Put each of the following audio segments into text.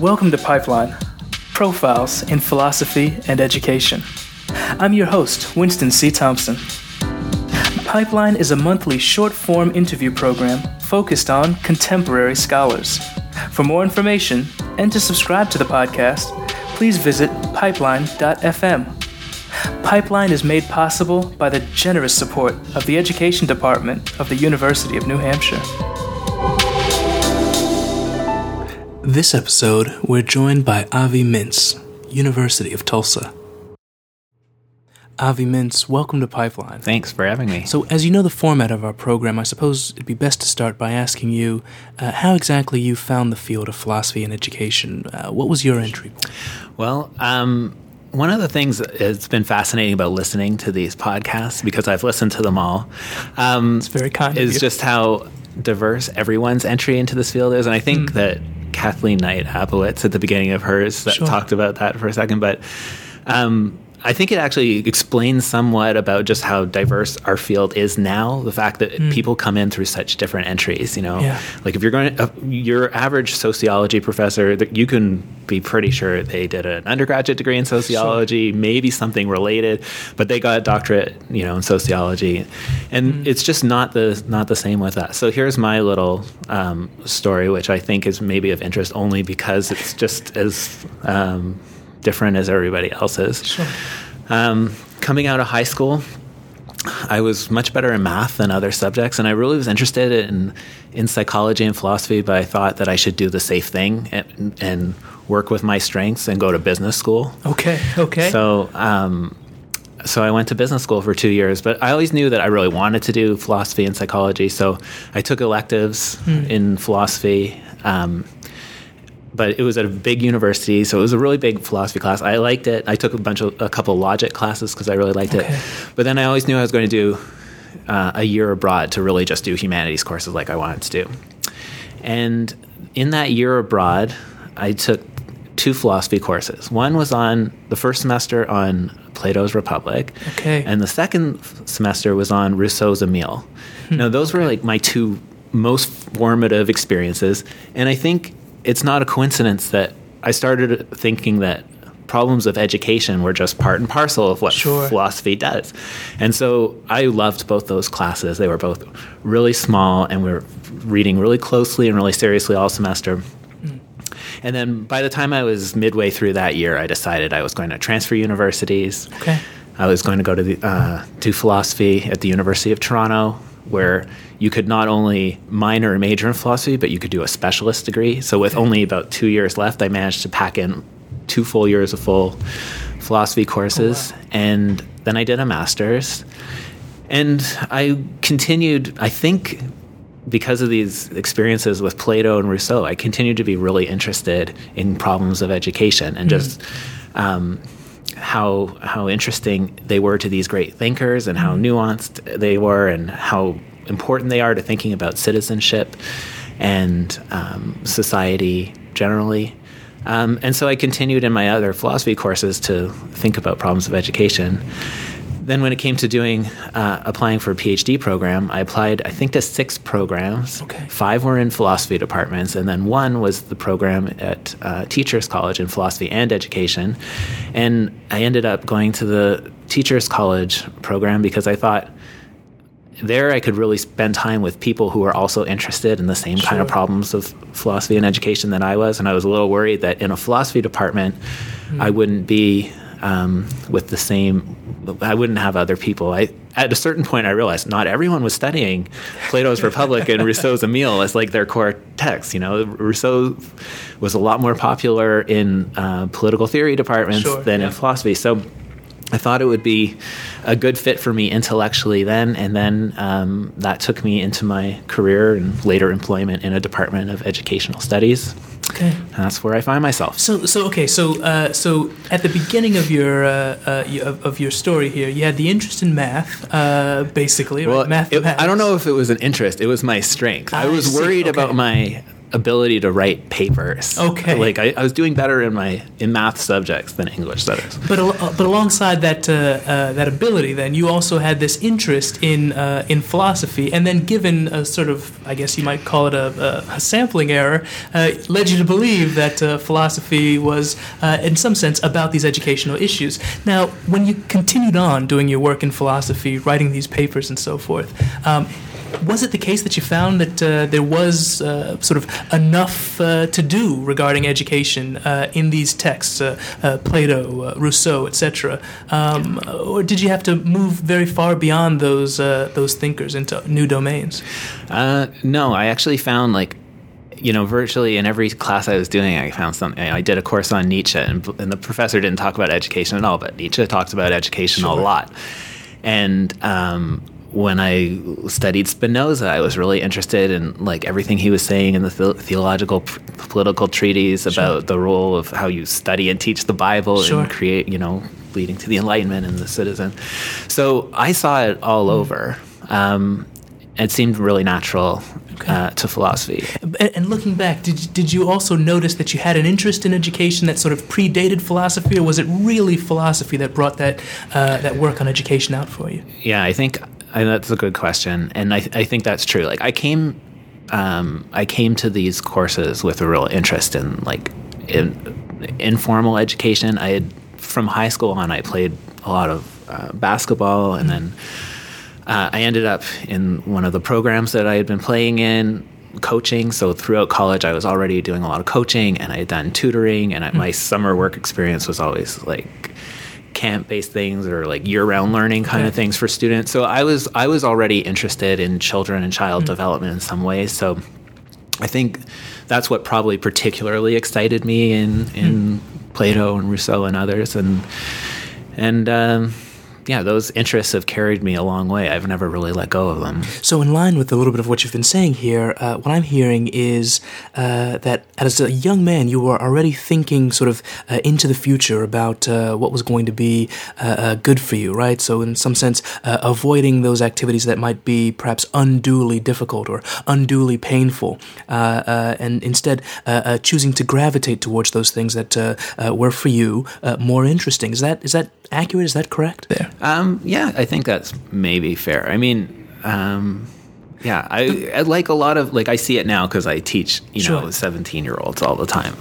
Welcome to Pipeline Profiles in Philosophy and Education. I'm your host, Winston C. Thompson. Pipeline is a monthly short form interview program focused on contemporary scholars. For more information and to subscribe to the podcast, please visit pipeline.fm. Pipeline is made possible by the generous support of the Education Department of the University of New Hampshire. This episode, we're joined by Avi Mintz, University of Tulsa. Avi Mintz, welcome to Pipeline. Thanks for having me. So, as you know the format of our program, I suppose it'd be best to start by asking you uh, how exactly you found the field of philosophy and education. Uh, what was your entry point? Well, um, one of the things that's been fascinating about listening to these podcasts, because I've listened to them all, um, it's very kind is just how diverse everyone's entry into this field is. And I think mm. that Kathleen Knight Abowitz at the beginning of hers that sure. talked about that for a second. But um, I think it actually explains somewhat about just how diverse our field is now. The fact that mm. people come in through such different entries. You know, yeah. like if you're going, to, uh, your average sociology professor, you can be pretty sure they did an undergraduate degree in sociology, sure. maybe something related, but they got a doctorate, you know, in sociology, and mm. it's just not the not the same with us. So here's my little um, story, which I think is maybe of interest only because it's just as um, different as everybody else's. Sure. Um, coming out of high school, I was much better in math than other subjects, and I really was interested in in psychology and philosophy. But I thought that I should do the safe thing and, and work with my strengths and go to business school. Okay. Okay. So. Um, so I went to business school for two years, but I always knew that I really wanted to do philosophy and psychology. So I took electives mm. in philosophy. Um, but it was at a big university, so it was a really big philosophy class. I liked it. I took a bunch of a couple of logic classes because I really liked okay. it. But then I always knew I was going to do uh, a year abroad to really just do humanities courses like I wanted to do. And in that year abroad, I took two philosophy courses. One was on the first semester on Plato's Republic, okay, and the second semester was on Rousseau's Emile. Hmm. Now, those were like my two most formative experiences, and I think it's not a coincidence that I started thinking that problems of education were just part and parcel of what sure. philosophy does. And so I loved both those classes. They were both really small and we were reading really closely and really seriously all semester. Mm. And then by the time I was midway through that year, I decided I was going to transfer universities. Okay. I was going to go to the, uh, do philosophy at the University of Toronto, where you could not only minor and major in philosophy, but you could do a specialist degree. So with only about two years left, I managed to pack in two full years of full philosophy courses, oh, wow. and then I did a master's. And I continued, I think, because of these experiences with Plato and Rousseau, I continued to be really interested in problems of education and mm. just um, how how interesting they were to these great thinkers and how mm-hmm. nuanced they were and how important they are to thinking about citizenship and um, society generally. Um, and so I continued in my other philosophy courses to think about problems of education then when it came to doing uh, applying for a PhD program, I applied I think to six programs. Okay. Five were in philosophy departments, and then one was the program at uh, Teachers College in philosophy and education. And I ended up going to the Teachers College program because I thought there I could really spend time with people who are also interested in the same sure. kind of problems of philosophy and education that I was. And I was a little worried that in a philosophy department, mm. I wouldn't be um, with the same. I wouldn't have other people. I at a certain point I realized not everyone was studying Plato's Republic and Rousseau's Emile as like their core text. You know, Rousseau was a lot more popular in uh, political theory departments sure, than yeah. in philosophy. So I thought it would be a good fit for me intellectually then, and then um, that took me into my career and later employment in a department of educational studies. Okay, that's where I find myself. So, so okay, so uh, so at the beginning of your uh, uh, of, of, your story here, you had the interest in math, uh, basically. Well, right? it, I don't know if it was an interest; it was my strength. I, I was see. worried okay. about my ability to write papers. Okay. Like I, I, was doing better in my in math subjects than English studies. But uh, but alongside that uh, uh, that ability, then you also had this interest in uh, in philosophy, and then given a sort of I guess you might call it a, a sampling error, uh, led you to believe that uh, philosophy was in some sense about these educational issues. Now, when you continued on doing your work in philosophy, writing these papers and so forth. Um, was it the case that you found that uh, there was uh, sort of enough uh, to do regarding education uh, in these texts, uh, uh, Plato, Rousseau, etc., um, or did you have to move very far beyond those those thinkers into new domains? no, I actually found like you know, virtually in every class I was doing, I found something. I did a course on Nietzsche, and, and the professor didn't talk about education at all, but Nietzsche talks about education sure. a lot. And um, when I studied Spinoza, I was really interested in like everything he was saying in the, the- theological p- political treatise about sure. the role of how you study and teach the Bible sure. and create, you know, leading to the Enlightenment and the citizen. So I saw it all mm. over. Um, it seemed really natural okay. uh, to philosophy. And, looking back, did did you also notice that you had an interest in education that sort of predated philosophy, or was it really philosophy that brought that uh, that work on education out for you? Yeah, I think I, that's a good question, and I, I think that's true. Like I came, um, I came to these courses with a real interest in like in, informal education. I had from high school on, I played a lot of uh, basketball, and then uh, I ended up in one of the programs that I had been playing in coaching. So throughout college, I was already doing a lot of coaching, and I had done tutoring, and I, my summer work experience was always like camp based things or like year round learning kind of things for students. So I was I was already interested in children and child mm-hmm. development in some ways. So I think that's what probably particularly excited me in in mm-hmm. Plato and Rousseau and others and and um, yeah, those interests have carried me a long way. I've never really let go of them. So, in line with a little bit of what you've been saying here, uh, what I'm hearing is uh, that as a young man, you were already thinking sort of uh, into the future about uh, what was going to be uh, uh, good for you, right? So, in some sense, avoiding those activities that might be perhaps unduly difficult or unduly painful, and instead choosing to gravitate towards those things that were for you more interesting. Is that is that accurate? Is that correct? There. Um, yeah, I think that's maybe fair. I mean, um, yeah, I, I, like a lot of like I see it now because I teach you sure. know seventeen year olds all the time.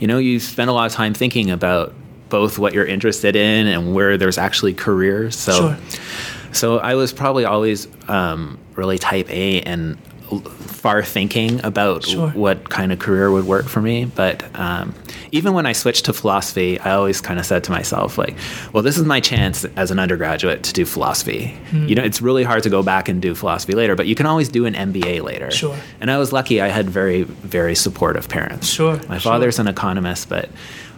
You know, you spend a lot of time thinking about both what you're interested in and where there's actually careers. So, sure. so I was probably always um, really type A and far thinking about sure. what kind of career would work for me. But um, even when I switched to philosophy, I always kind of said to myself, like, well, this is my chance as an undergraduate to do philosophy. Mm. You know, it's really hard to go back and do philosophy later, but you can always do an MBA later. Sure. And I was lucky; I had very, very supportive parents. Sure. My father's sure. an economist, but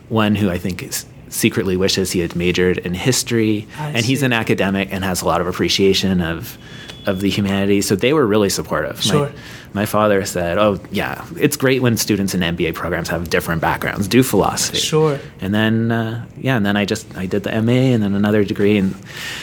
one who I think is secretly wishes he had majored in history, I and see. he's an academic and has a lot of appreciation of of the humanities. So they were really supportive. Sure. My, my father said, "Oh yeah, it's great when students in MBA programs have different backgrounds. Do philosophy." Sure. And then uh, yeah, and then I just I did the MA and then another degree, and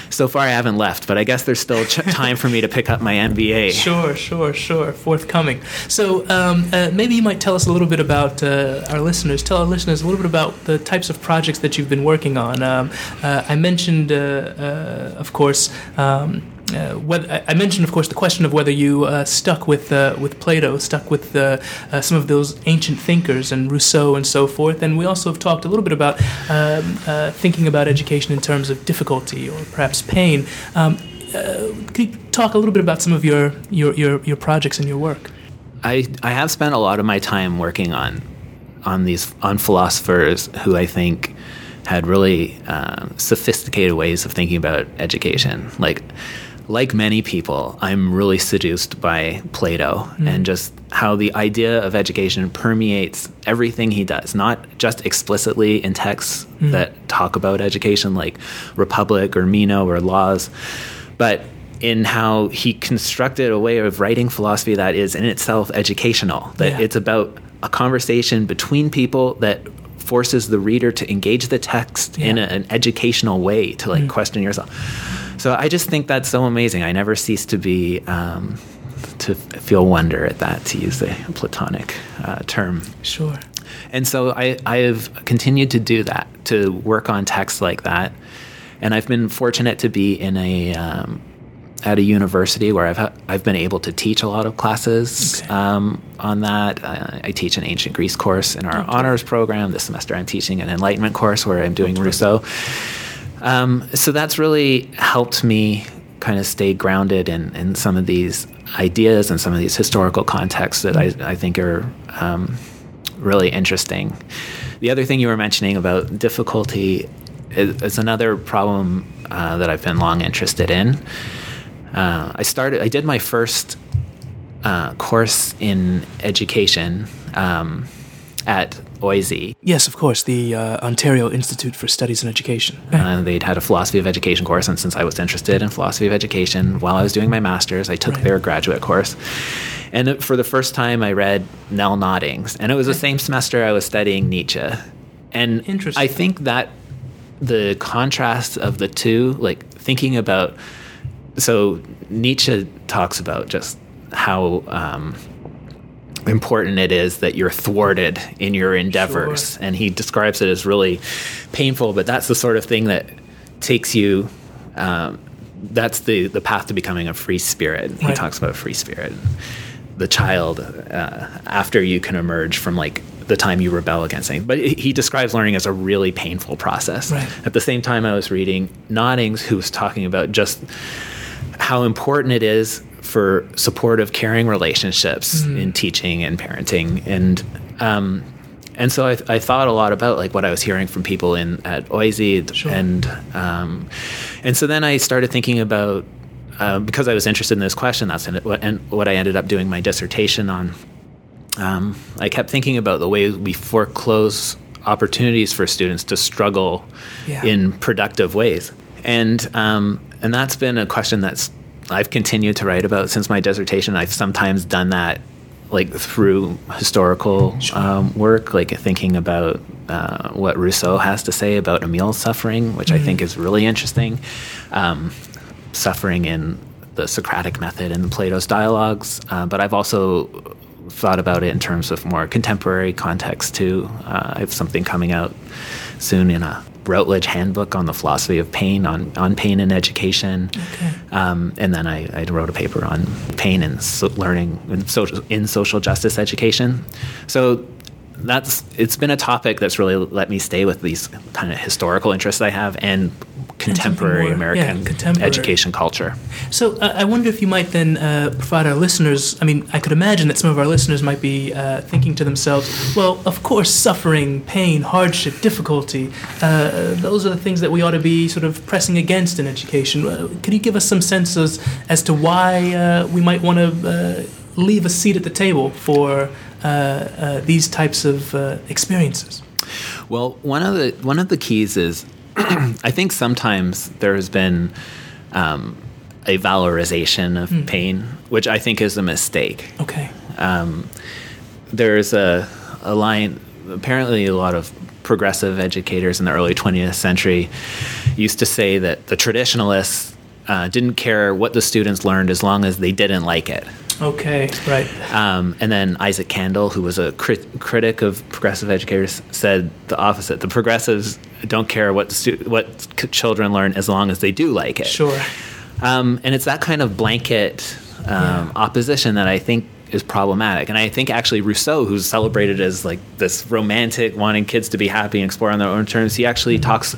so far I haven't left. But I guess there's still ch- time for me to pick up my MBA. Sure, sure, sure. Forthcoming. So um, uh, maybe you might tell us a little bit about uh, our listeners. Tell our listeners a little bit about the types of projects that you've been working on. Um, uh, I mentioned, uh, uh, of course. Um, uh, I mentioned, of course, the question of whether you uh, stuck with uh, with Plato, stuck with uh, uh, some of those ancient thinkers and Rousseau and so forth. And we also have talked a little bit about um, uh, thinking about education in terms of difficulty or perhaps pain. Um, could you talk a little bit about some of your, your, your, your projects and your work? I, I have spent a lot of my time working on on these on philosophers who I think had really sophisticated ways of thinking about education. Like like many people, I'm really seduced by Plato mm. and just how the idea of education permeates everything he does, not just explicitly in texts mm. that talk about education like Republic or Meno or Laws, but in how he constructed a way of writing philosophy that is in itself educational, that yeah. it's about a conversation between people that forces the reader to engage the text yeah. in a, an educational way to like mm. question yourself so I just think that's so amazing. I never cease to be um, to feel wonder at that, to use the Platonic uh, term. Sure. And so I, I have continued to do that, to work on texts like that. And I've been fortunate to be in a um, at a university where I've ha- I've been able to teach a lot of classes okay. um, on that. I, I, teach an ancient Greece course in our okay. honors program. This semester, I'm teaching an Enlightenment course where I'm doing Rousseau. Um, so that's really helped me kind of stay grounded in, in some of these ideas and some of these historical contexts that I, I think are um, really interesting. The other thing you were mentioning about difficulty is, is another problem uh, that I've been long interested in. Uh, I started. I did my first uh, course in education um, at OISE. Yes, of course, the uh, Ontario Institute for Studies in Education. Uh, they'd had a philosophy of education course, and since I was interested in philosophy of education while I was doing my master's, I took right. their graduate course. And for the first time, I read Nell Noddings, and it was the same semester I was studying Nietzsche. And I think that the contrast of the two, like thinking about, so Nietzsche talks about just how um, important it is that you're thwarted in your endeavors. Sure. And he describes it as really painful, but that's the sort of thing that takes you. Um, that's the, the path to becoming a free spirit. Right. He talks about free spirit. The child, uh, after you can emerge from like the time you rebel against things. But he describes learning as a really painful process. Right. At the same time, I was reading Noddings, who was talking about just how important it is for supportive, caring relationships mm. in teaching and parenting, and um, and so I, I, thought a lot about like what I was hearing from people in at OISE, sure. and um, and so then I started thinking about uh, because I was interested in this question. That's in it, what, and what I ended up doing my dissertation on. Um, I kept thinking about the way we foreclose opportunities for students to struggle yeah. in productive ways, and um, and that's been a question that's I've continued to write about since my dissertation. I've sometimes done that like through historical um, work, like thinking about uh, what Rousseau has to say about Emile's suffering, which mm-hmm. I think is really interesting. Um, suffering in the Socratic method and Plato's dialogues, uh, but I've also thought about it in terms of more contemporary context too. Uh, I have something coming out soon in a Routledge handbook on the philosophy of pain, on, on pain in education. Okay. Um, and then I, I, wrote a paper on pain and so learning in social, in social justice education. So that's it's been a topic that's really let me stay with these kind of historical interests I have and contemporary American yeah, contemporary. education culture. So uh, I wonder if you might then uh, provide our listeners. I mean, I could imagine that some of our listeners might be uh, thinking to themselves, "Well, of course, suffering, pain, hardship, difficulty. Uh, those are the things that we ought to be sort of pressing against in education." Uh, could you give us some sense as, as to why uh, we might want to leave a seat at the table for these types of experiences? Well, one of the one of the keys is I think sometimes there has been um, a valorization of mm. pain, which I think is a mistake. Okay. Um, there's a, a line, apparently, a lot of progressive educators in the early 20th century used to say that the traditionalists uh, didn't care what the students learned as long as they didn't like it. Okay, right. Um, and then Isaac Kandel, who was a crit- critic of progressive educators, said the opposite. The progressives don't care what stu- what children learn as long as they do like it. Sure. Um, and it's that kind of blanket um, yeah. opposition that I think is problematic. And I think actually Rousseau, who's celebrated as like this romantic, wanting kids to be happy and explore on their own terms, he actually mm-hmm. talks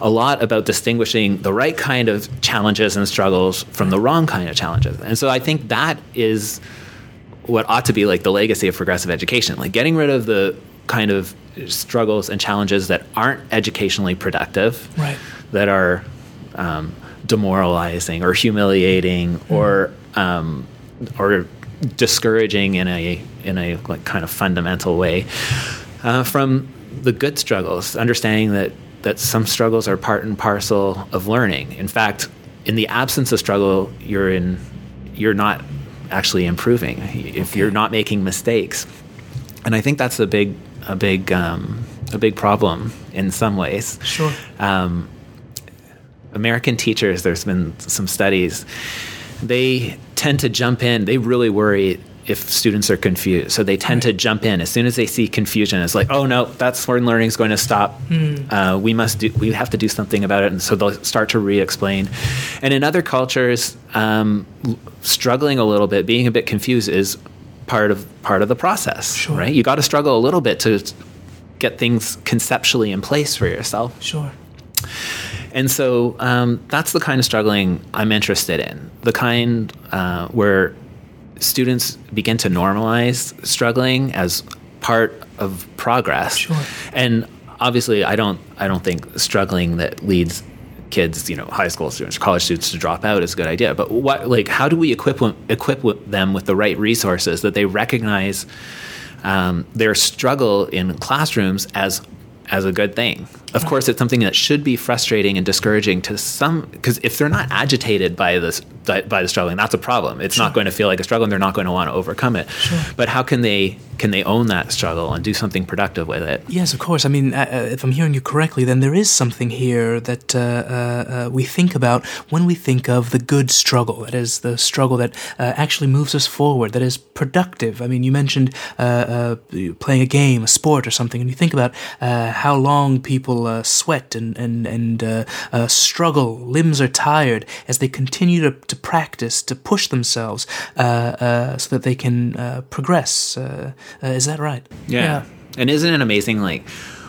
a lot about distinguishing the right kind of challenges and struggles from the wrong kind of challenges. And so I think that is what ought to be like the legacy of progressive education, like getting rid of the kind of struggles and challenges that aren't educationally productive, right. that are um, demoralizing or humiliating mm. or um, or discouraging in a in a like kind of fundamental way uh, from the good struggles, understanding that that some struggles are part and parcel of learning. In fact, in the absence of struggle, you're in you're not actually improving if you're not making mistakes. And I think that's a big a big um, a big problem in some ways. Sure. Um, American teachers, there's been some studies. They tend to jump in. They really worry if students are confused. So they tend right. to jump in as soon as they see confusion. It's like, oh no, that's where learning is going to stop. Mm. Uh, we must do. We have to do something about it. And so they'll start to re-explain. And in other cultures, um, struggling a little bit, being a bit confused, is part of part of the process. Sure. Right? You got to struggle a little bit to get things conceptually in place for yourself. Sure. And so um, that's the kind of struggling I'm interested in. The kind uh, where students begin to normalize struggling as part of progress. Sure. And obviously, I don't I don't think struggling that leads kids, you know, high school students, college students to drop out is a good idea. But what like how do we equip equip them with the right resources that they recognize um, their struggle in classrooms as as a good thing. Of course, it's something that should be frustrating and discouraging to some because if they're not agitated by this by the struggling, that's a problem. It's sure. not going to feel like a struggle, and they're not going to want to overcome it. Sure. But how can they can they own that struggle and do something productive with it? Yes, of course. I mean, uh, uh if I'm hearing you correctly, then there is something here that uh, uh, uh, we think about when we think of the good struggle. That is the struggle that uh, actually moves us forward. That is productive. I mean, you mentioned playing a game, a sport, or something, and you think about how long people sweat and and and struggle. Limbs are tired as they continue to, to practice, to push themselves, so that they can progress. Uh, is that right? Yeah. yeah. And isn't it amazing, like,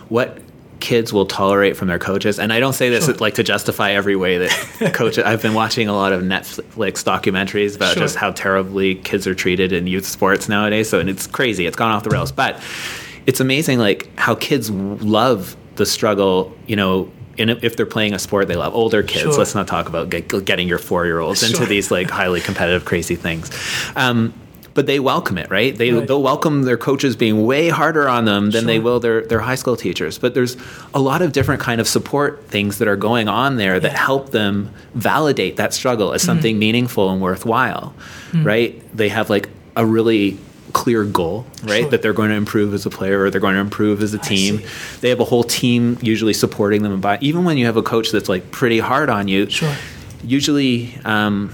what kids will tolerate from their coaches. And I don't say this sure. like to justify every way that coaches. I've been watching a lot of Netflix documentaries about sure. just how terribly kids are treated in youth sports nowadays. So and it's crazy. It's gone off the rails. But it's amazing, like how kids love the struggle. You know. In, if they're playing a sport they love older kids sure. let's not talk about get, getting your four year olds into these like highly competitive crazy things um, but they welcome it, right? They right. they'll welcome their coaches being way harder on them than sure. they will their their high school teachers. But there's a lot of different kind of support things that are going on there that help them validate that struggle as mm-hmm. something mm-hmm. meaningful and worthwhile, mm-hmm. right? They have like a really clear goal, right? Sure. That they're going to improve as a player or they're going to improve as a team. They have a whole team usually supporting them. And even when you have a coach that's like pretty hard on you, sure. usually, um,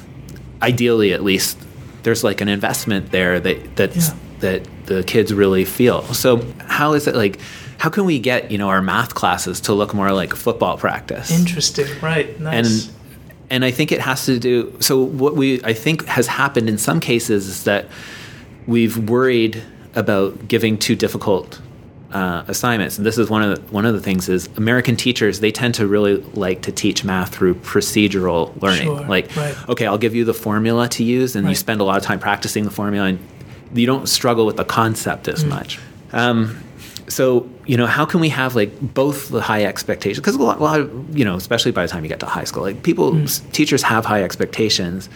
ideally at least, there's like an investment there that that's yeah. that the kids really feel. So how is it like? How can we get you know our math classes to look more like football practice? Interesting, right? Nice. And and I think it has to do. So what we I think has happened in some cases is that we've worried about giving too difficult uh, assignments. And this is one of the, one of the things is American teachers they tend to really like to teach math through procedural learning. Sure, like, right. okay, I'll give you the formula to use, and right. you spend a lot of time practicing the formula, and you don't struggle with the concept as mm. much. Um, so you know how can we have like both the high expectations because a, a lot, of you know especially by the time you get to high school like people mm. teachers have high expectations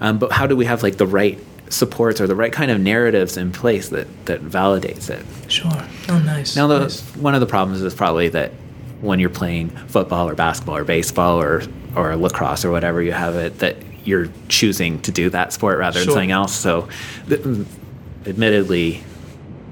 um, but how do we have like the right supports or the right kind of narratives in place that that validates it. Sure. Oh, nice. Now, the, nice. one of the problems is probably that when you're playing football or basketball or baseball or or lacrosse or whatever you have it that you're choosing to do that sport rather sure. than something else. So, th- admittedly,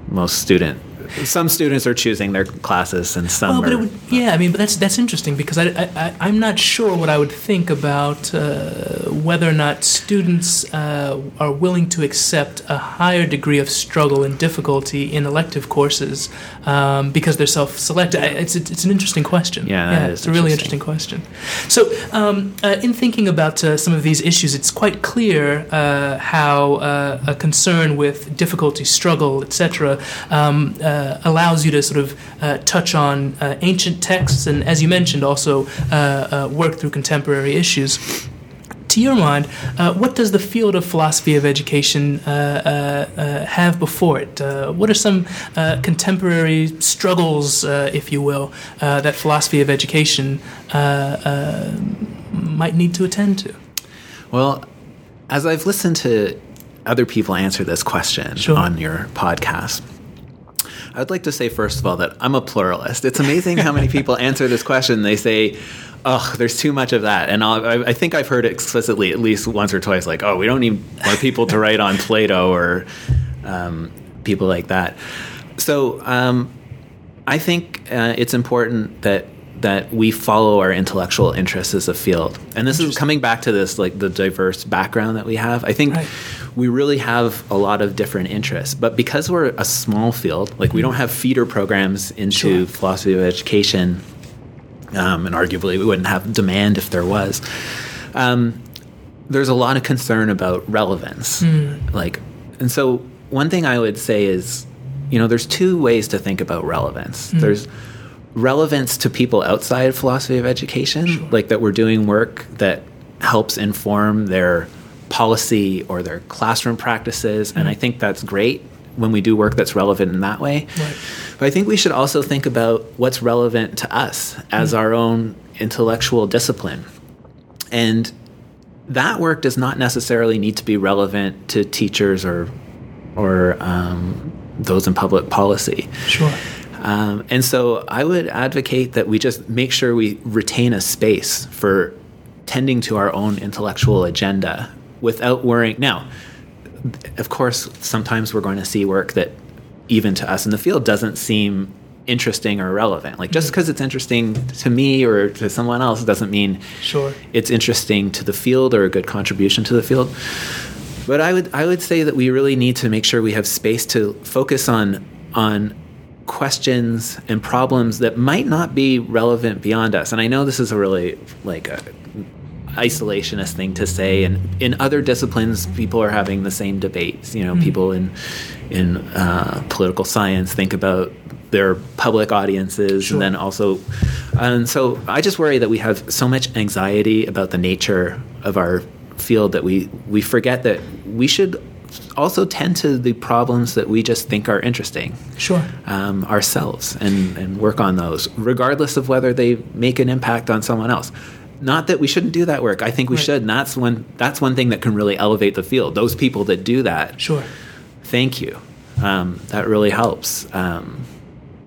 most student some students are choosing their classes and some well, but are, would, yeah i mean but that's that's interesting because I, I, I am not sure what i would think about uh, whether or not students uh, are willing to accept a higher degree of struggle and difficulty in elective courses um, because they're self-selected. It's, it's an interesting question. Yeah, yeah it's a really interesting. question. So um, uh, in thinking about uh, some of these issues it's quite clear uh, how uh, a concern with difficulty struggle etc um, uh, Uh, allows you to sort of uh, touch on uh, ancient texts and, as you mentioned, also uh, uh, work through contemporary issues. To your mind, uh, what does the field of philosophy of education uh, have before it? what are some contemporary struggles, if you will, that philosophy of education might need to attend to? Well, as I've listened to other people answer this question sure. on your podcast, I'd like to say, first of all, that I'm a pluralist. It's amazing how many people answer this question. They say, oh, there's too much of that. And I'll, i think I've heard it explicitly at least once or twice, like, oh, we don't need more people to write on Plato or um, people like that. So um, I think uh, it's important that that we follow our intellectual interests as a field. And this is coming back to this like the diverse background that we have. I think right. We really have a lot of different interests, but because we're a small field, like we don't have feeder programs into sure. philosophy of education, um, and arguably we wouldn't have demand if there was. Um, there's a lot of concern about relevance, mm. like, and so one thing I would say is, you know, there's two ways to think about relevance. Mm. There's relevance to people outside philosophy of education, sure. like that we're doing work that helps inform their policy or their classroom practices. Mm-hmm. And I think that's great when we do work that's relevant in that way. Right. But I think we should also think about what's relevant to us as mm-hmm. our own intellectual discipline. And that work does not necessarily need to be relevant to teachers or or um, those in public policy. Sure. Um, and so I would advocate that we just make sure we retain a space for tending to our own intellectual agenda without worrying. Now, of course, sometimes we're going to see work that even to us in the field doesn't seem interesting or relevant. Like just because mm-hmm. it's interesting to me or to someone else doesn't mean sure it's interesting to the field or a good contribution to the field. But I would I would say that we really need to make sure we have space to focus on on questions and problems that might not be relevant beyond us. And I know this is a really like a isolationist thing to say and in other disciplines people are having the same debates you know mm-hmm. people in in uh, political science think about their public audiences sure. and then also and so i just worry that we have so much anxiety about the nature of our field that we we forget that we should also tend to the problems that we just think are interesting. Sure. Um, ourselves and, and work on those, regardless of whether they make an impact on someone else. Not that we shouldn't do that work. I think we right. should, and that's one that's one thing that can really elevate the field. Those people that do that. Sure. Thank you. Um, that really helps. Um,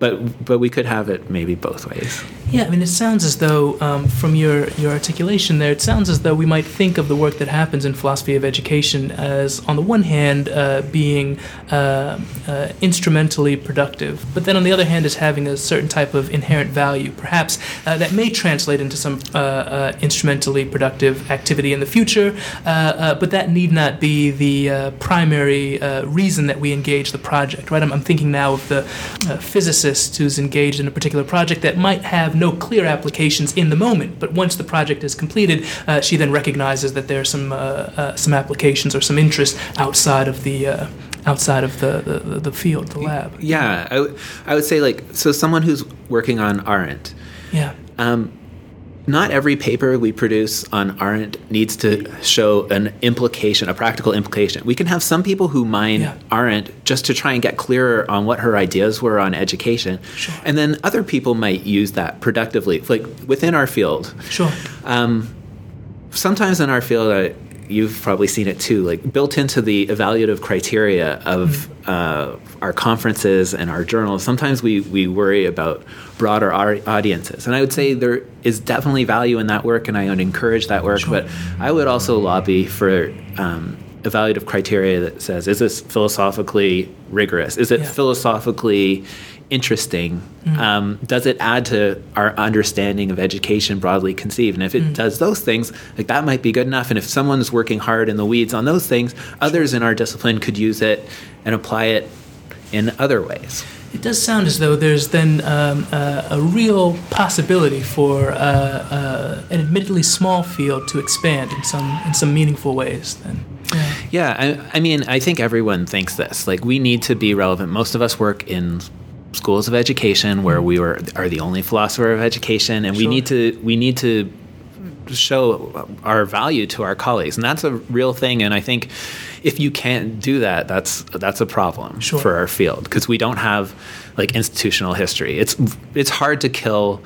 but but we could have it maybe both ways. Yeah, I mean, it sounds as though um, from your your articulation there, it sounds as though we might think of the work that happens in philosophy of education as, on the one hand, uh, being uh, uh, instrumentally productive, but then on the other hand, as having a certain type of inherent value, perhaps uh, that may translate into some uh, uh, instrumentally productive activity in the future, but that need not be the primary reason that we engage the project. Right? I'm, I'm thinking now of the physicist physicist who's engaged in a particular project that might have no clear applications in the moment, but once the project is completed, uh, she then recognizes that there are some uh, uh, some applications or some interest outside of the uh, outside of the, the, the field, the lab. Yeah, I, w- I would say like so someone who's working on Arendt. Yeah. Um, not every paper we produce on Arendt needs to show an implication, a practical implication. We can have some people who mine yeah. Arendt just to try and get clearer on what her ideas were on education. Sure. And then other people might use that productively, like within our field. Sure. Um, sometimes in our field, you've probably seen it too, like built into the evaluative criteria of uh, our conferences and our journals. Sometimes we, we worry about broader audiences. And I would say there is definitely value in that work, and I would encourage that work. Sure. But I would also lobby for um, evaluative criteria that says is this philosophically rigorous? Is it yeah. philosophically interesting? Mm. Um, does it add to our understanding of education broadly conceived? And if it mm. does those things, like that might be good enough. And if someone's working hard in the weeds on those things, others in our discipline could use it and apply it in other ways. It does sound as though there's then um, uh, a real possibility for uh, uh, an admittedly small field to expand in some in some meaningful ways. Then. Yeah, yeah I, I mean, I think everyone thinks this. Like, we need to be relevant. Most of us work in schools of education where mm-hmm. we were are the only philosopher of education and sure. we need to we need to show our value to our colleagues and that's a real thing and i think if you can't do that that's that's a problem sure. for our field because we don't have like institutional history it's it's hard to kill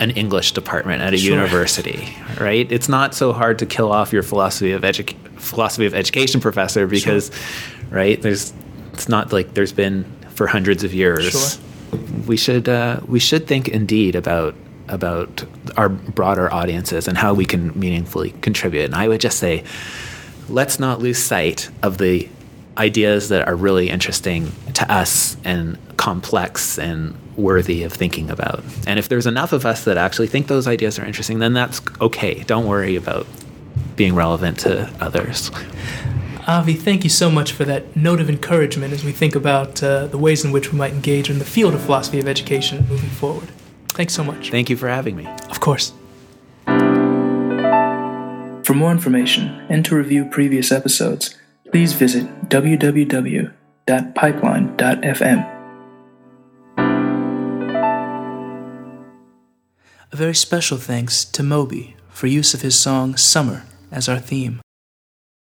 an English department at a sure. university, right? It's not so hard to kill off your philosophy of edu- philosophy of education professor because, sure. right? There's it's not like there's been for hundreds of years. Sure. We should uh, we should think indeed about about our broader audiences and how we can meaningfully contribute. And I would just say, let's not lose sight of the ideas that are really interesting to us and complex and worthy of thinking about. And if there's enough of us that actually think those ideas are interesting, then that's okay. Don't worry about being relevant to others. Avi, thank you so much for that note of encouragement as we think about uh, the ways in which we might engage in the field of philosophy of education moving forward. Thanks so much. Thank you for having me. Of course. For more information and to review previous episodes, please visit www.pipeline.fm. A very special thanks to Moby for use of his song Summer as our theme.